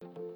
Thank you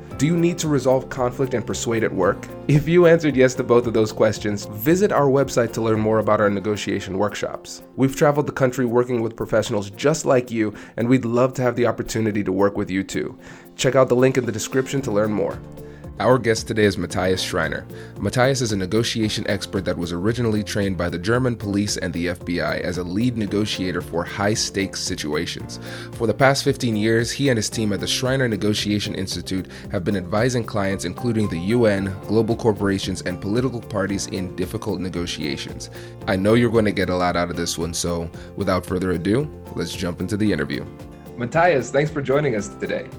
Do you need to resolve conflict and persuade at work? If you answered yes to both of those questions, visit our website to learn more about our negotiation workshops. We've traveled the country working with professionals just like you, and we'd love to have the opportunity to work with you too. Check out the link in the description to learn more. Our guest today is Matthias Schranner. Matthias is a negotiation expert that was originally trained by the German police and the FBI as a lead negotiator for high stakes situations. For the past 15 years, he and his team at the Schranner Negotiation Institute have been advising clients, including the UN, global corporations, and political parties in difficult negotiations. I know you're going to get a lot out of this one, so without further ado, let's jump into the interview. Matthias, thanks for joining us today.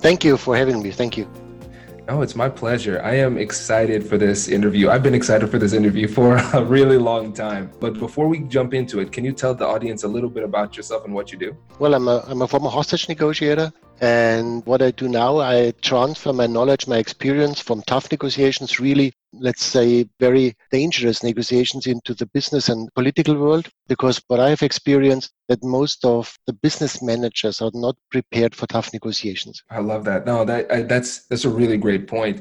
Thank you for having me. Thank you. Oh, it's my pleasure. I am excited for this interview. I've been excited for this interview for a really long time. But before we jump into it, can you tell the audience a little bit about yourself and what you do? Well, I'm a, I'm a former hostage negotiator. And what I do now, I transfer my knowledge, my experience from tough negotiations, really, let's say, very dangerous negotiations into the business and political world. Because what I have experienced that most of the business managers are not prepared for tough negotiations. I love that. No, that I, that's that's a really great point.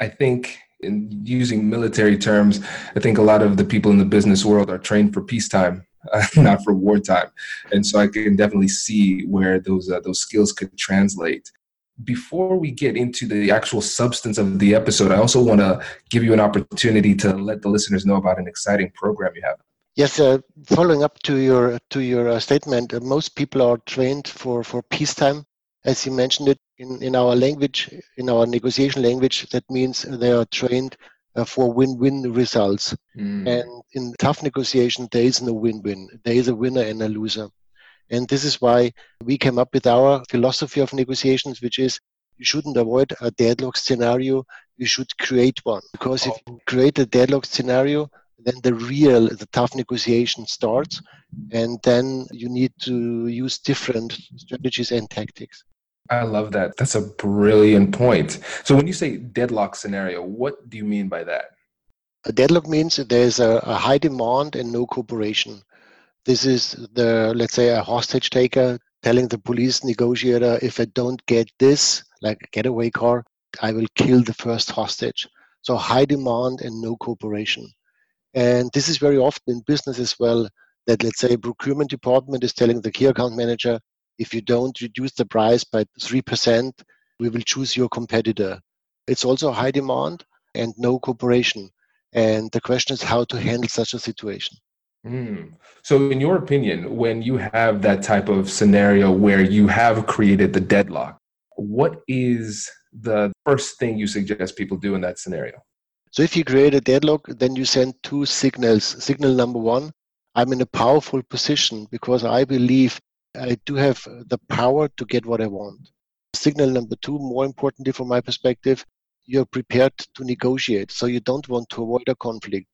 I think in using military terms, I think a lot of the people in the business world are trained for peacetime uh, not for wartime. And so I can definitely see where those uh, those skills could translate. Before we get into the actual substance of the episode, I also want to give you an opportunity to let the listeners know about an exciting program you have. Yes, uh, following up to your to your uh, statement, uh, most people are trained for for peacetime, as you mentioned it in in our language, in our negotiation language. That means they are trained for win-win results. Mm. And in tough negotiation, there is no win-win. There is a winner and a loser. And this is why we came up with our philosophy of negotiations, which is you shouldn't avoid a deadlock scenario. You should create one. Because if you create a deadlock scenario, then the real, the tough negotiation starts. And then you need to use different strategies and tactics. I love that. That's a brilliant point. So when you say deadlock scenario, what do you mean by that? A deadlock means there's a, a high demand and no cooperation. This is the, let's say, a hostage taker telling the police negotiator, if I don't get this, like a getaway car, I will kill the first hostage. So high demand and no cooperation. And this is very often in business as well, that let's say procurement department is telling the key account manager, if you don't reduce the price by 3%, we will choose your competitor. It's also high demand and no cooperation. And the question is how to handle such a situation. Mm. So, in your opinion, when you have that type of scenario where you have created the deadlock, what is the first thing you suggest people do in that scenario? So, if you create a deadlock, then you send two signals. Signal number one I'm in a powerful position because I believe I do have uh, the power to get what I want. Signal number two, more importantly from my perspective, you're prepared to negotiate. So you don't want to avoid a conflict.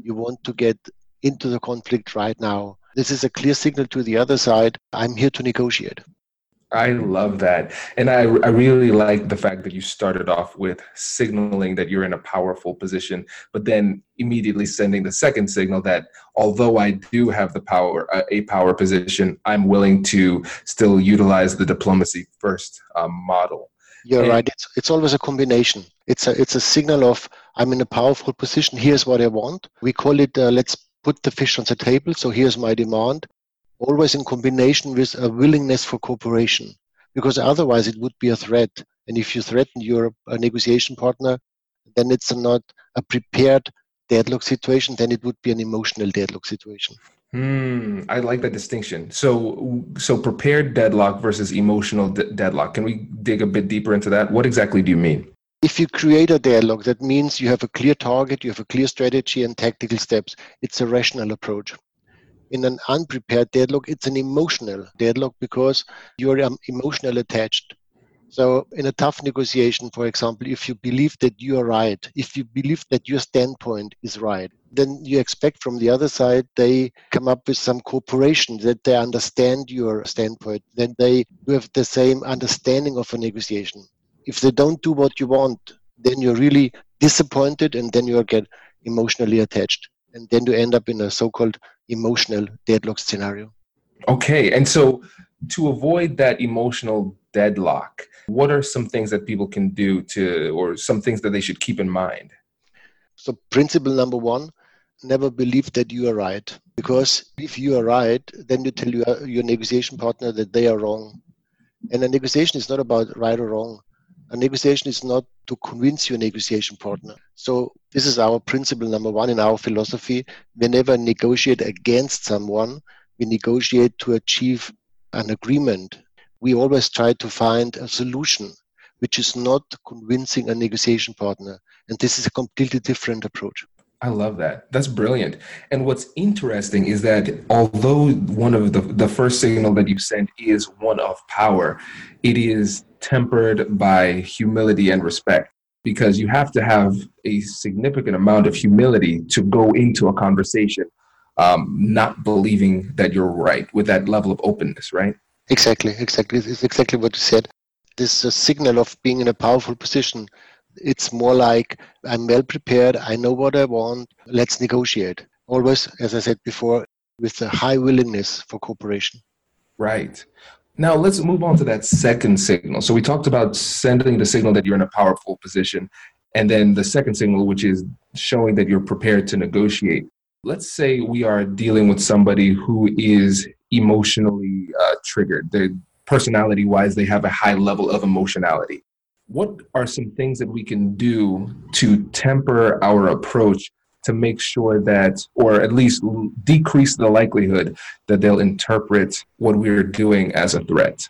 You want to get into the conflict right now. This is a clear signal to the other side. I'm here to negotiate. I love that. And I, I really like the fact that you started off with signaling that you're in a powerful position, but then immediately sending the second signal that although I do have the power, a power position, I'm willing to still utilize the diplomacy first um, model. You're and, right. It's, it's always a combination. It's a, it's a signal of I'm in a powerful position. Here's what I want. We call it uh, let's put the fish on the table. So here's my demand always in combination with a willingness for cooperation, because otherwise it would be a threat. And if you threaten your negotiation partner, then it's not a prepared deadlock situation, then it would be an emotional deadlock situation. Hmm, I like that distinction. So, so prepared deadlock versus emotional de- deadlock. Can we dig a bit deeper into that? What exactly do you mean? If you create a deadlock, that means you have a clear target, you have a clear strategy and tactical steps. It's a rational approach in an unprepared deadlock, it's an emotional deadlock because you're um, emotional attached. So, in a tough negotiation, for example, if you believe that you are right, if you believe that your standpoint is right, then you expect from the other side they come up with some cooperation, that they understand your standpoint, then they have the same understanding of a negotiation. If they don't do what you want, then you're really disappointed and then you get emotionally attached. And then you end up in a so called emotional deadlock scenario. Okay. And so to avoid that emotional deadlock, what are some things that people can do to, or some things that they should keep in mind? So, principle number one never believe that you are right. Because if you are right, then you tell your, your negotiation partner that they are wrong. And a negotiation is not about right or wrong. A negotiation is not to convince your negotiation partner. So, this is our principle number one in our philosophy. We never negotiate against someone, we negotiate to achieve an agreement we always try to find a solution which is not convincing a negotiation partner. And this is a completely different approach. I love that. That's brilliant. And what's interesting is that although one of the, the first signal that you send is one of power, it is tempered by humility and respect because you have to have a significant amount of humility to go into a conversation, um, not believing that you're right with that level of openness, right? Exactly, exactly. It's exactly what you said. This uh, signal of being in a powerful position, it's more like I'm well prepared, I know what I want, let's negotiate. Always, as I said before, with a high willingness for cooperation. Right. Now let's move on to that second signal. So we talked about sending the signal that you're in a powerful position, and then the second signal, which is showing that you're prepared to negotiate. Let's say we are dealing with somebody who is emotionally uh, triggered. They personality wise, they have a high level of emotionality. What are some things that we can do to temper our approach to make sure that, or at least decrease the likelihood that they'll interpret what we're doing as a threat?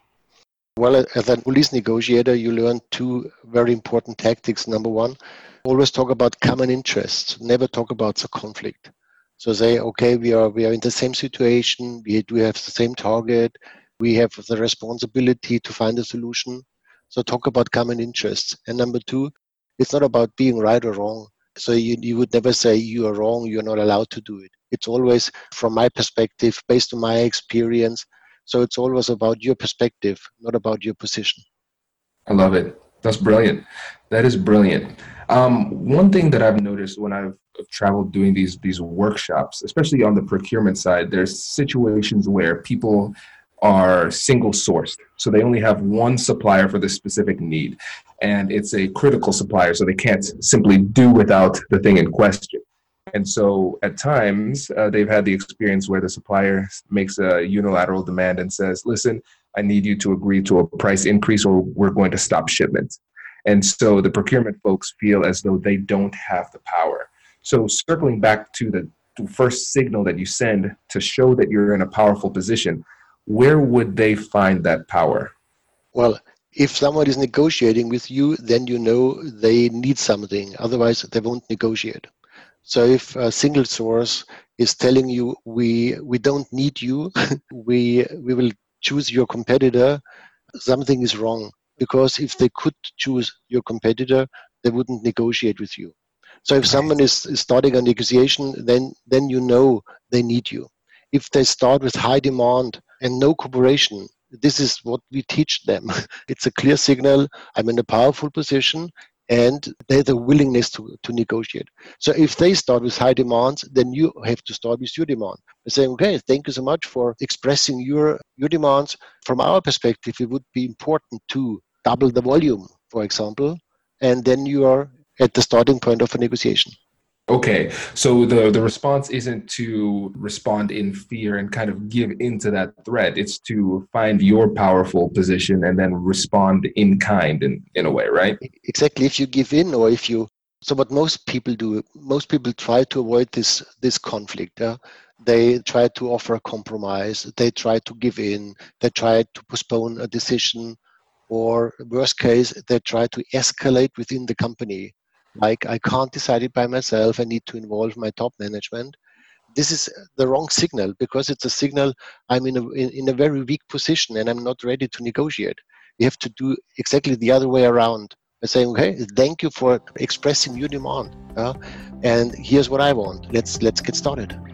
Well, as a police negotiator, you learn two very important tactics. Number one, always talk about common interests, never talk about the conflict. So say, okay, we are we are in the same situation. We do have the same target. We have the responsibility to find a solution. So talk about common interests. And number two, it's not about being right or wrong. So you, you would never say you are wrong, you're not allowed to do it. It's always from my perspective, based on my experience. So it's always about your perspective, not about your position. I love it. That's brilliant. That is brilliant. Um, one thing that I've noticed when I've traveled doing these these workshops, especially on the procurement side, there's situations where people are single sourced, so they only have one supplier for this specific need, and it's a critical supplier, so they can't simply do without the thing in question. And so at times uh, they've had the experience where the supplier makes a unilateral demand and says, "Listen, I need you to agree to a price increase, or we're going to stop shipment." And so the procurement folks feel as though they don't have the power. So circling back to the first signal that you send to show that you're in a powerful position, where would they find that power? Well, if someone is negotiating with you, then you know they need something. Otherwise, they won't negotiate. So if a single source is telling you we we don't need you, we we will choose your competitor, something is wrong because if they could choose your competitor, they wouldn't negotiate with you. So if someone is, is starting a negotiation, then then you know they need you. If they start with high demand and no cooperation, this is what we teach them. it's a clear signal. I'm in a powerful position and they have the willingness to, to negotiate. So if they start with high demands, then you have to start with your demand. By saying, okay, thank you so much for expressing your your demands. From our perspective, it would be important to double the volume, for example, and then you are at the starting point of a negotiation. Okay, so the the response isn't to respond in fear and kind of give into that threat. It's to find your powerful position and then respond in kind in, in a way, right? Exactly. If you give in or if you so what most people do, most people try to avoid this this conflict. Yeah? They try to offer a compromise. They try to give in. They try to postpone a decision, or worst case, they try to escalate within the company like I can't decide it by myself. I need to involve my top management. This is the wrong signal because it's a signal I'm in a in, in a very weak position and I'm not ready to negotiate. You have to do exactly the other way around by saying, okay, thank you for expressing your demand. Uh, and here's what I want. Let's let's get started.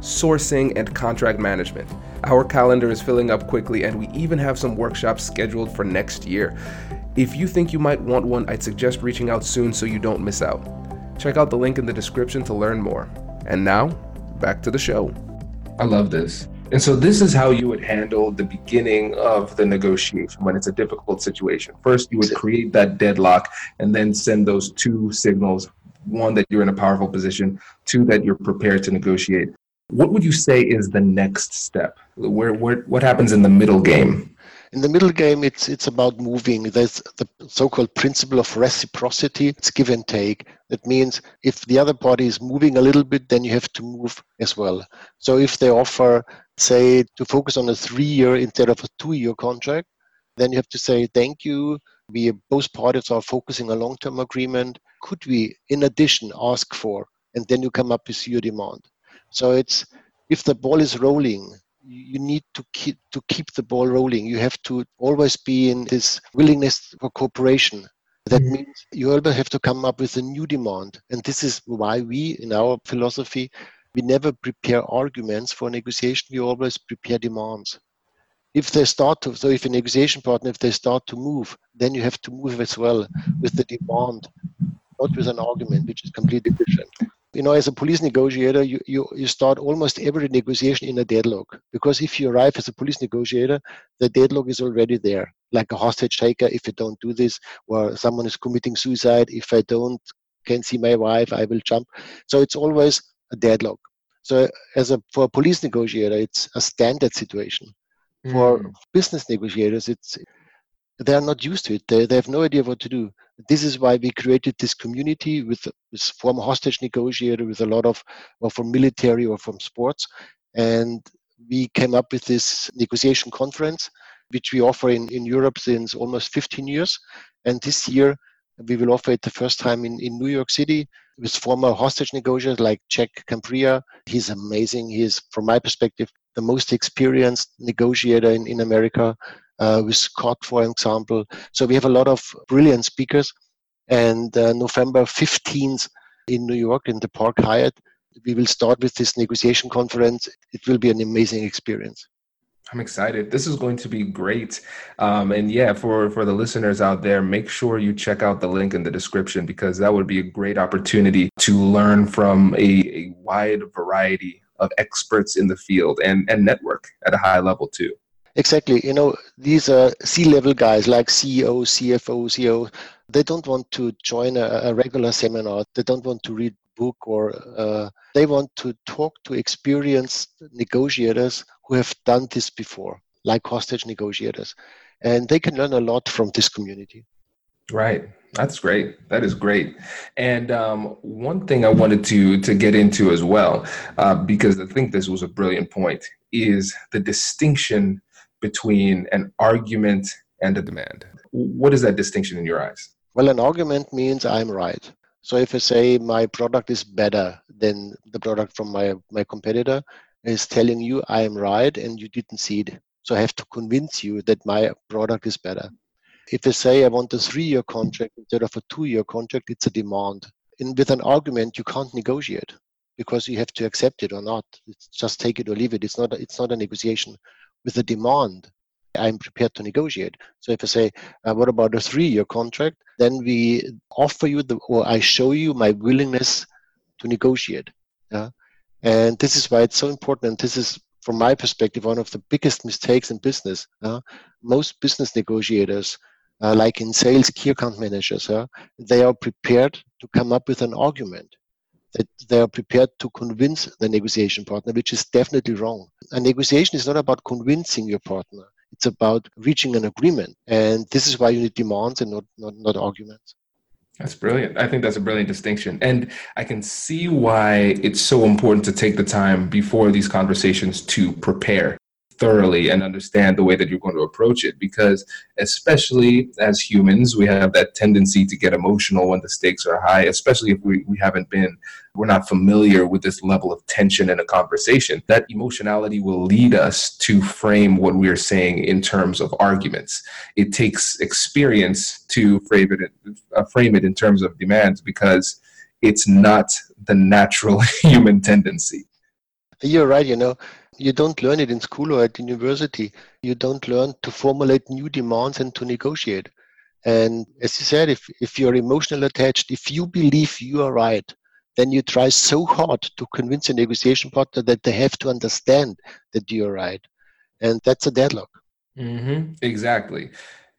sourcing, and contract management. Our calendar is filling up quickly, and we even have some workshops scheduled for next year. If you think you might want one, I'd suggest reaching out soon so you don't miss out. Check out the link in the description to learn more. And now, back to the show. I love this. And so, this is how you would handle the beginning of the negotiation when it's a difficult situation. First, you would create that deadlock and then send those two signals one, that you're in a powerful position, two, that you're prepared to negotiate. What would you say is the next step? Where, where what happens in the middle game? In the middle game, it's it's about moving. There's the so-called principle of reciprocity. It's give and take. That means if the other party is moving a little bit, then you have to move as well. So if they offer, say, to focus on a three-year instead of a two-year contract, then you have to say thank you. We both parties are focusing a long-term agreement. Could we, in addition, ask for? And then you come up with your demand. So it's if the ball is rolling, you need to keep to keep the ball rolling. You have to always be in this willingness for cooperation. That mm-hmm. means you always have to come up with a new demand. And this is why we, in our philosophy, we never prepare arguments for negotiation. We always prepare demands. If they start to, so if a negotiation partner, if they start to move, then you have to move as well with the demand, not with an argument, which is completely different you know, as a police negotiator, you, you, you start almost every negotiation in a deadlock. Because if you arrive as a police negotiator, the deadlock is already there. Like a hostage taker, if you don't do this, or someone is committing suicide, if I don't can see my wife, I will jump. So it's always a deadlock. So as a for a police negotiator, it's a standard situation. Mm. For business negotiators, it's they are not used to it. They, they have no idea what to do. This is why we created this community with this former hostage negotiator with a lot of, or from military or from sports. And we came up with this negotiation conference, which we offer in, in Europe since almost 15 years. And this year, we will offer it the first time in, in New York City with former hostage negotiators like Jack Cambria. He's amazing. He is, from my perspective, the most experienced negotiator in, in America uh, with Scott, for example. So we have a lot of brilliant speakers. And uh, November 15th in New York in the Park Hyatt, we will start with this negotiation conference. It will be an amazing experience. I'm excited. This is going to be great. Um, and yeah, for, for the listeners out there, make sure you check out the link in the description because that would be a great opportunity to learn from a, a wide variety of experts in the field and, and network at a high level too. Exactly. You know, these are C-level guys like CEO, CFO, CEO. They don't want to join a, a regular seminar. They don't want to read book or uh, they want to talk to experienced negotiators who have done this before, like hostage negotiators, and they can learn a lot from this community. Right. That's great. That is great. And um, one thing I wanted to to get into as well, uh, because I think this was a brilliant point, is the distinction between an argument and a demand. What is that distinction in your eyes? Well, an argument means I'm right. So if I say my product is better than the product from my, my competitor, is telling you I am right and you didn't see it. So I have to convince you that my product is better. If I say I want a three-year contract instead of a two-year contract, it's a demand. And with an argument, you can't negotiate because you have to accept it or not. It's just take it or leave it. It's not. It's not a negotiation with a demand, I'm prepared to negotiate. So if I say, uh, what about a three-year contract? Then we offer you the, or I show you my willingness to negotiate. Yeah? And this is why it's so important. And this is, from my perspective, one of the biggest mistakes in business. Most business negotiators, uh, like in sales, key account managers, they are prepared to come up with an argument that they are prepared to convince the negotiation partner, which is definitely wrong. A negotiation is not about convincing your partner. It's about reaching an agreement. And this is why you need demands and not, not, not arguments. That's brilliant. I think that's a brilliant distinction. And I can see why it's so important to take the time before these conversations to prepare thoroughly and understand the way that you're going to approach it because especially as humans we have that tendency to get emotional when the stakes are high especially if we, we haven't been we're not familiar with this level of tension in a conversation. That emotionality will lead us to frame what we're saying in terms of arguments. It takes experience to frame it uh, frame it in terms of demands because it's not the natural human tendency. You're right you know you don't learn it in school or at university. You don't learn to formulate new demands and to negotiate. And as you said, if, if you're emotionally attached, if you believe you are right, then you try so hard to convince a negotiation partner that they have to understand that you're right. And that's a deadlock. Mm-hmm. Exactly.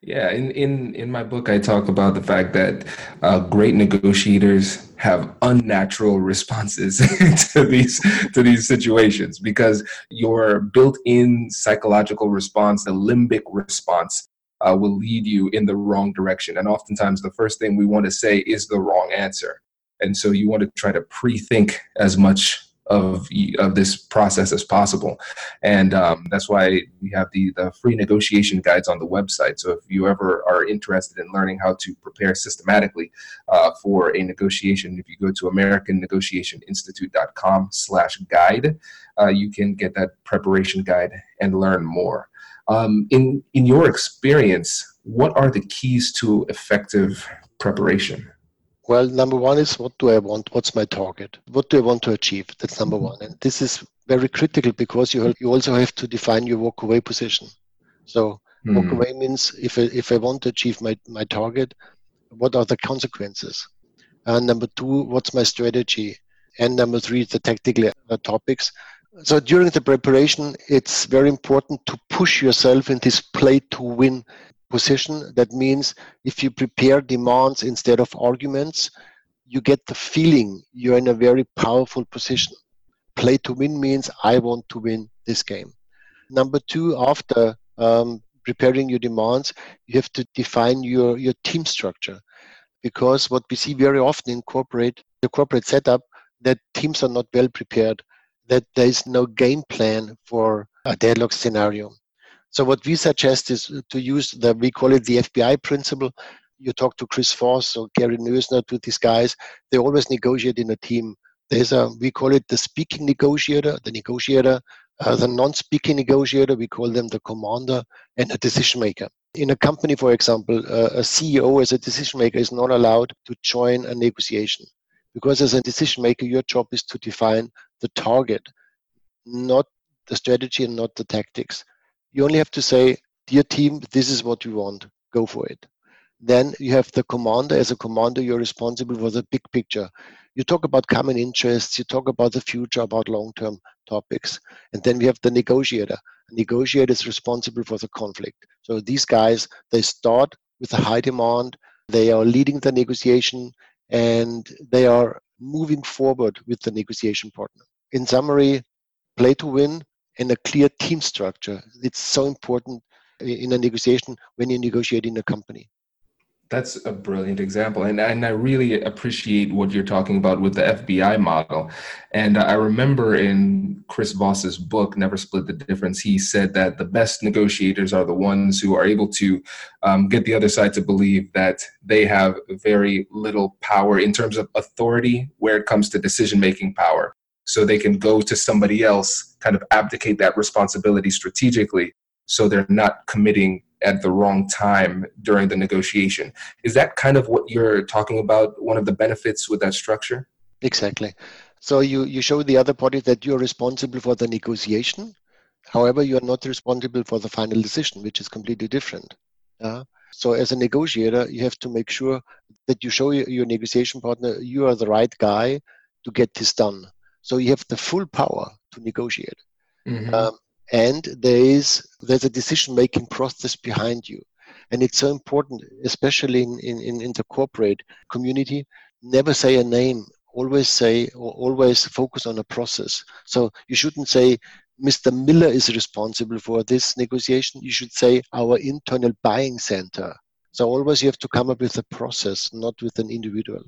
Yeah, in, in, in my book, I talk about the fact that uh, great negotiators have unnatural responses to these to these situations because your built-in psychological response, the limbic response, uh, will lead you in the wrong direction. And oftentimes, the first thing we want to say is the wrong answer. And so, you want to try to pre-think as much of of this process as possible, and um, that's why we have the the free negotiation guides on the website. So if you ever are interested in learning how to prepare systematically uh, for a negotiation, if you go to AmericanNegotiationInstitute.com/guide, uh, you can get that preparation guide and learn more. Um, in in your experience, what are the keys to effective preparation? Well, number one is what do I want? What's my target? What do I want to achieve? That's number mm-hmm. one. And this is very critical because you, you also have to define your walk away position. So, mm. walk away means if I, if I want to achieve my, my target, what are the consequences? And number two, what's my strategy? And number three, the tactical uh, topics. So during the preparation, it's very important to push yourself in this play to win position. That means if you prepare demands instead of arguments, you get the feeling you're in a very powerful position. Play to win means I want to win this game. Number two, after um, preparing your demands, you have to define your, your team structure. Because what we see very often in corporate, the corporate setup, that teams are not well prepared, that there is no game plan for a deadlock scenario. So what we suggest is to use the we call it the FBI principle. You talk to Chris Voss or Gary Noesner to these guys. They always negotiate in a team. There's a we call it the speaking negotiator, the negotiator, uh, the non-speaking negotiator. We call them the commander and a decision maker. In a company, for example, uh, a CEO as a decision maker is not allowed to join a negotiation because as a decision maker, your job is to define the target, not the strategy and not the tactics. You only have to say, dear team, this is what we want. Go for it. Then you have the commander. As a commander, you're responsible for the big picture. You talk about common interests, you talk about the future, about long term topics. And then we have the negotiator. The negotiator is responsible for the conflict. So these guys, they start with a high demand, they are leading the negotiation, and they are moving forward with the negotiation partner. In summary, play to win, and a clear team structure. It's so important in a negotiation when you negotiate in a company. That's a brilliant example. And, and I really appreciate what you're talking about with the FBI model. And I remember in Chris Voss's book, Never Split the Difference, he said that the best negotiators are the ones who are able to um, get the other side to believe that they have very little power in terms of authority where it comes to decision making power so they can go to somebody else, kind of abdicate that responsibility strategically so they're not committing at the wrong time during the negotiation. Is that kind of what you're talking about? One of the benefits with that structure? Exactly. So you, you show the other party that you're responsible for the negotiation. However, you are not responsible for the final decision, which is completely different. Uh, so as a negotiator, you have to make sure that you show your negotiation partner you are the right guy to get this done. So you have the full power to negotiate. Mm-hmm. Um, and there is there's a decision making process behind you and it's so important especially in, in, in the corporate community never say a name always say or always focus on a process so you shouldn't say mr miller is responsible for this negotiation you should say our internal buying center So always you have to come up with a process, not with an individual.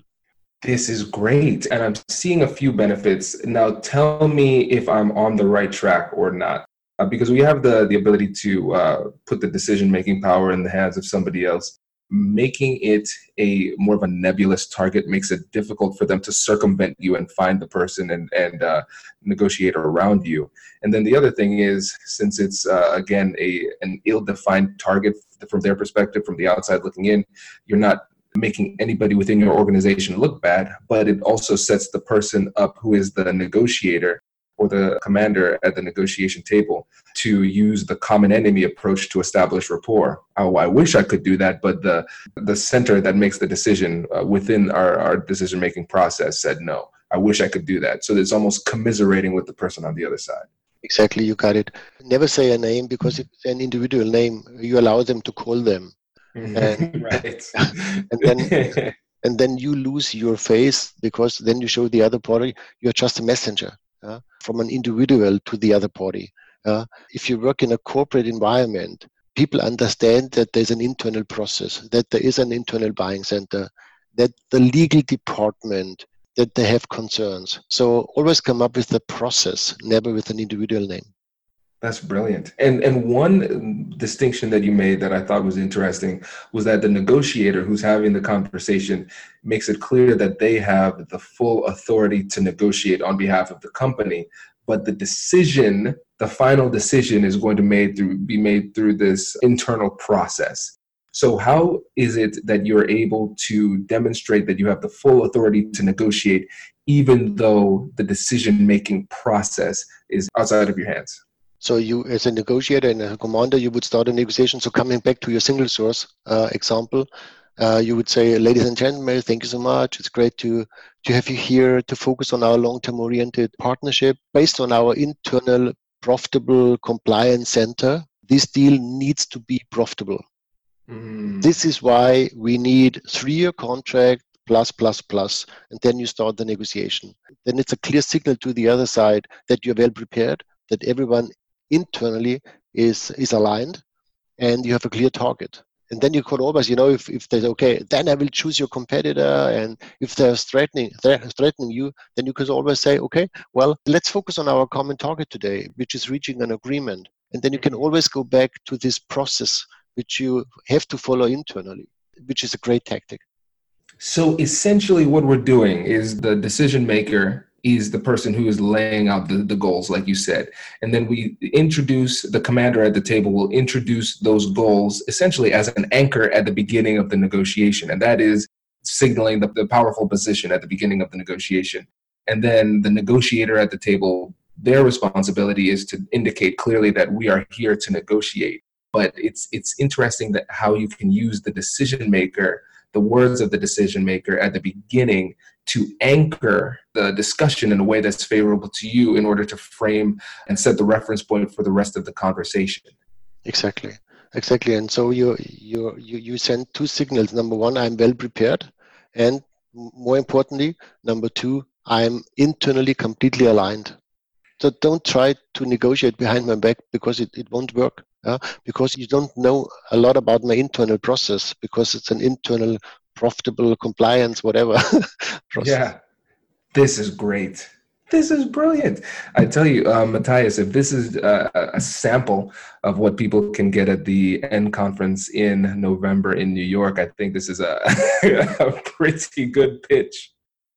This is great. And I'm seeing a few benefits. Now, tell me if I'm on the right track or not. Uh, because we have the, the ability to uh, put the decision making power in the hands of somebody else making it a more of a nebulous target makes it difficult for them to circumvent you and find the person and, and uh, negotiate around you. And then the other thing is, since it's uh, again a an ill-defined target from their perspective, from the outside looking in, you're not making anybody within your organization look bad, but it also sets the person up who is the negotiator or the commander at the negotiation table to use the common enemy approach to establish rapport. Oh, I wish I could do that, but the the center that makes the decision uh, within our, our decision making process said no. I wish I could do that. So it's almost commiserating with the person on the other side. Exactly, you got it. Never say a name because if it's an individual name, you allow them to call them. And, right. and then and then you lose your face because then you show the other party you're just a messenger uh, from an individual to the other party. Uh, if you work in a corporate environment, people understand that there's an internal process, that there is an internal buying center, that the legal department, that they have concerns. So always come up with the process, never with an individual name. That's brilliant. And and one distinction that you made that I thought was interesting was that the negotiator who's having the conversation makes it clear that they have the full authority to negotiate on behalf of the company, but the decision, the final decision is going to made through be made through this internal process. So how is it that you're able to demonstrate that you have the full authority to negotiate even though the decision making process is outside of your hands? So you, as a negotiator and a commander, you would start a negotiation. So coming back to your single source uh, example, uh, you would say, ladies and gentlemen, thank you so much. It's great to, to have you here to focus on our long-term oriented partnership based on our internal profitable compliance center. This deal needs to be profitable. Mm. This is why we need three-year contract plus plus plus and then you start the negotiation then it's a clear signal to the other side that you're well prepared that everyone internally is is aligned and you have a clear target. And then you could always you know if, if there's okay then i will choose your competitor and if they're threatening they're threatening you then you could always say okay well let's focus on our common target today which is reaching an agreement. And then you can always go back to this process which you have to follow internally which is a great tactic. So essentially what we're doing is the decision maker is the person who is laying out the, the goals, like you said. And then we introduce the commander at the table will introduce those goals essentially as an anchor at the beginning of the negotiation. And that is signaling the, the powerful position at the beginning of the negotiation. And then the negotiator at the table, their responsibility is to indicate clearly that we are here to negotiate. But it's it's interesting that how you can use the decision maker the words of the decision maker at the beginning to anchor the discussion in a way that's favorable to you in order to frame and set the reference point for the rest of the conversation. Exactly. Exactly. And so you you you, you send two signals. Number one i'm well prepared. And more importantly number two i'm internally completely aligned. So don't try to negotiate behind my back because it, it won't work yeah? because you don't know a lot about my internal process because it's an internal profitable compliance whatever. Yeah. This is great. This is brilliant. I tell you uh, matthias if this is uh, a sample of what people can get at the NConference in november in new york i think this is a, a pretty good pitch.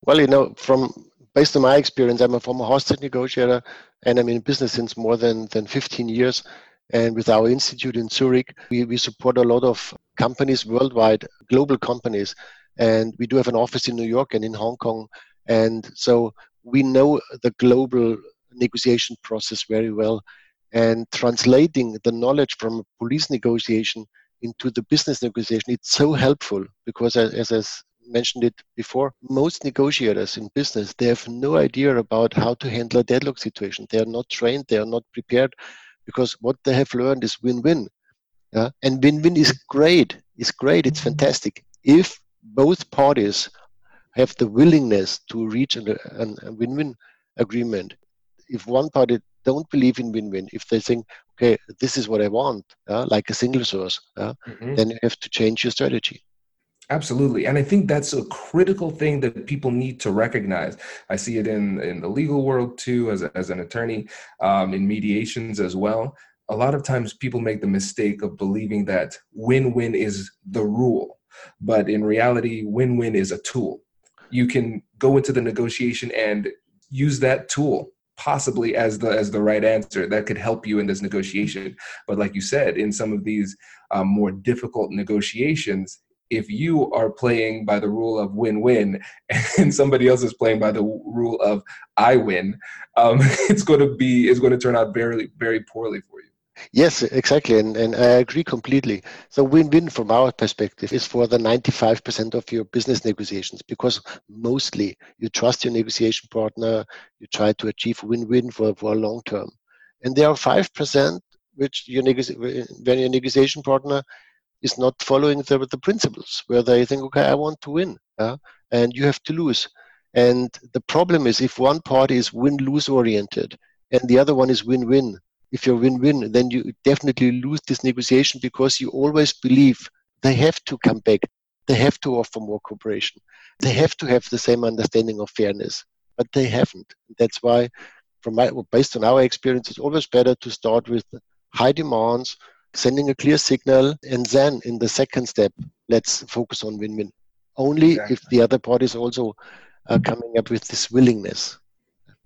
Well you know from based on my experience i'm a former hostage negotiator and i'm in business since more than, than 15 years and with our institute in Zurich, we, we support a lot of companies worldwide, global companies. And we do have an office in New York and in Hong Kong. And so we know the global negotiation process very well. And translating the knowledge from a police negotiation into the business negotiation, it's so helpful because, as, I mentioned it before, most negotiators in business, they have no idea about how to handle a deadlock situation. They are not trained, they are not prepared because what they have learned is win-win. Yeah? And win-win is great. It's great. It's fantastic if both parties have the willingness to reach an, an, a win-win agreement. If one party don't believe in win-win, if they think, okay, this is what I want, uh, like a single source, uh, mm-hmm. then you have to change your strategy. Absolutely. And I think that's a critical thing that people need to recognize. I see it in, in the legal world too, as, as an attorney, um, in mediations as well. A lot of times people make the mistake of believing that win win is the rule. But in reality, win win is a tool. You can go into the negotiation and use that tool possibly as the as the right answer that could help you in this negotiation but like you said in some of these um, more difficult negotiations if you are playing by the rule of win-win and somebody else is playing by the rule of I win, um, it's going to be it's going to turn out very very poorly for you. Yes, exactly, and, and I agree completely. So win-win from our perspective is for the 95% of your business negotiations because mostly you trust your negotiation partner, you try to achieve win-win for, for a long term. And there are 5% which your nego- when your negotiation partner is not following the, the principles where they think, okay, I want to win, yeah? and you have to lose. And the problem is if one party is win-lose oriented and the other one is win-win, if you're win-win, then you definitely lose this negotiation because you always believe they have to come back, they have to offer more cooperation, they have to have the same understanding of fairness, but they haven't. That's why, from my, based on our experience, it's always better to start with high demands, sending a clear signal, and then in the second step, let's focus on win-win. Only exactly. if the other party is also uh, coming up with this willingness.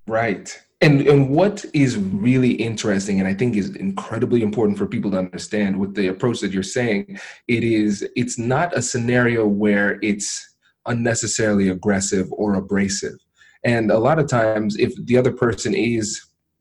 Right. And and what is really interesting, and I think is incredibly important for people to understand with the approach that you're saying, it is it's not a scenario where it's unnecessarily aggressive or abrasive. And a lot of times, if the other person is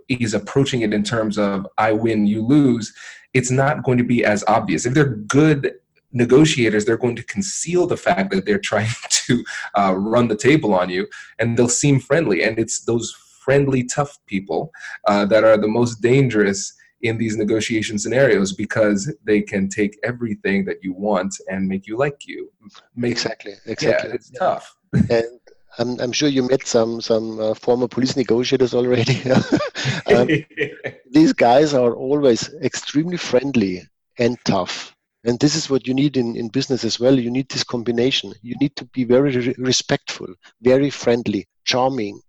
is approaching it in terms of I win, you lose, it's not going to be as obvious. If they're good negotiators, they're going to conceal the fact that they're trying to uh, run the table on you, and they'll seem friendly. And it's those friendly, tough people uh, that are the most dangerous in these negotiation scenarios because they can take everything that you want and make you like you. Make, exactly, exactly. Yeah, it's tough. and I'm, I'm sure you met some some uh, former police negotiators already. um, these guys are always extremely friendly and tough. And this is what you need in, in business as well. You need this combination. You need to be very re- respectful, very friendly, charming,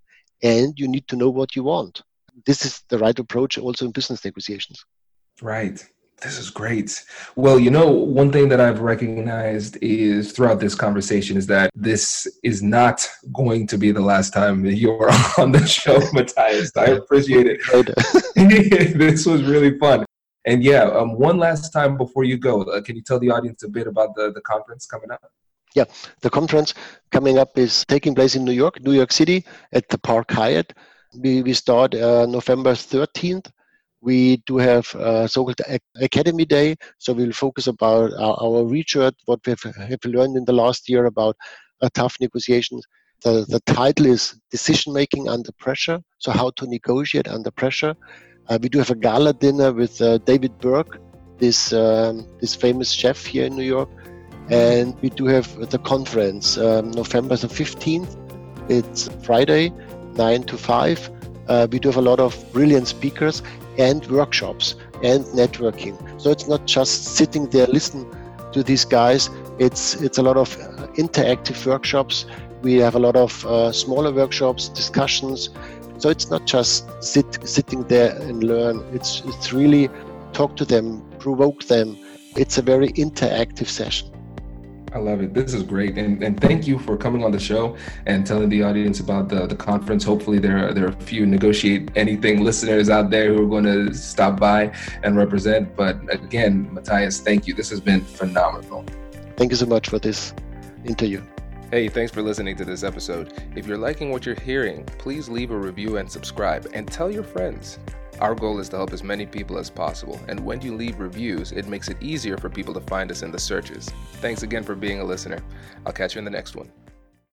and you need to know what you want. This is the right approach also in business negotiations. Right. This is great. Well, you know, one thing that I've recognized is throughout this conversation is that this is not going to be the last time you're on the show, Matthias. I appreciate it. this was really fun. And yeah, um, one last time before you go, uh, can you tell the audience a bit about the, the conference coming up? Yeah, the conference coming up is taking place in New York, New York City, at the Park Hyatt. We, we start uh, November 13th we do have a so-called Academy Day, so we'll focus about our, research, what we have, have, learned in the last year about uh, tough negotiations. The, the title is Decision Making Under Pressure, so how to negotiate under pressure. Uh, we do have a gala dinner with uh, David Burke, this um, this famous chef here in New York, and we do have the conference um, November the 15th. It's Friday, 9 to 5. Uh, we do have a lot of brilliant speakers, and workshops and networking. So it's not just sitting there listening to these guys. It's it's a lot of uh, interactive workshops. We have a lot of uh, smaller workshops, discussions. So it's not just sit sitting there and learn. It's it's really talk to them, provoke them. It's a very interactive session. I love it. This is great, and, and thank you for coming on the show and telling the audience about the, the conference. Hopefully, there are, there are a few negotiate anything listeners out there who are going to stop by and represent. But again, Matthias, thank you. This has been phenomenal. Thank you so much for this interview. Hey, thanks for listening to this episode. If you're liking what you're hearing, please leave a review and subscribe, and tell your friends. Our goal is to help as many people as possible, and when you leave reviews, it makes it easier for people to find us in the searches. Thanks again for being a listener. I'll catch you in the next one.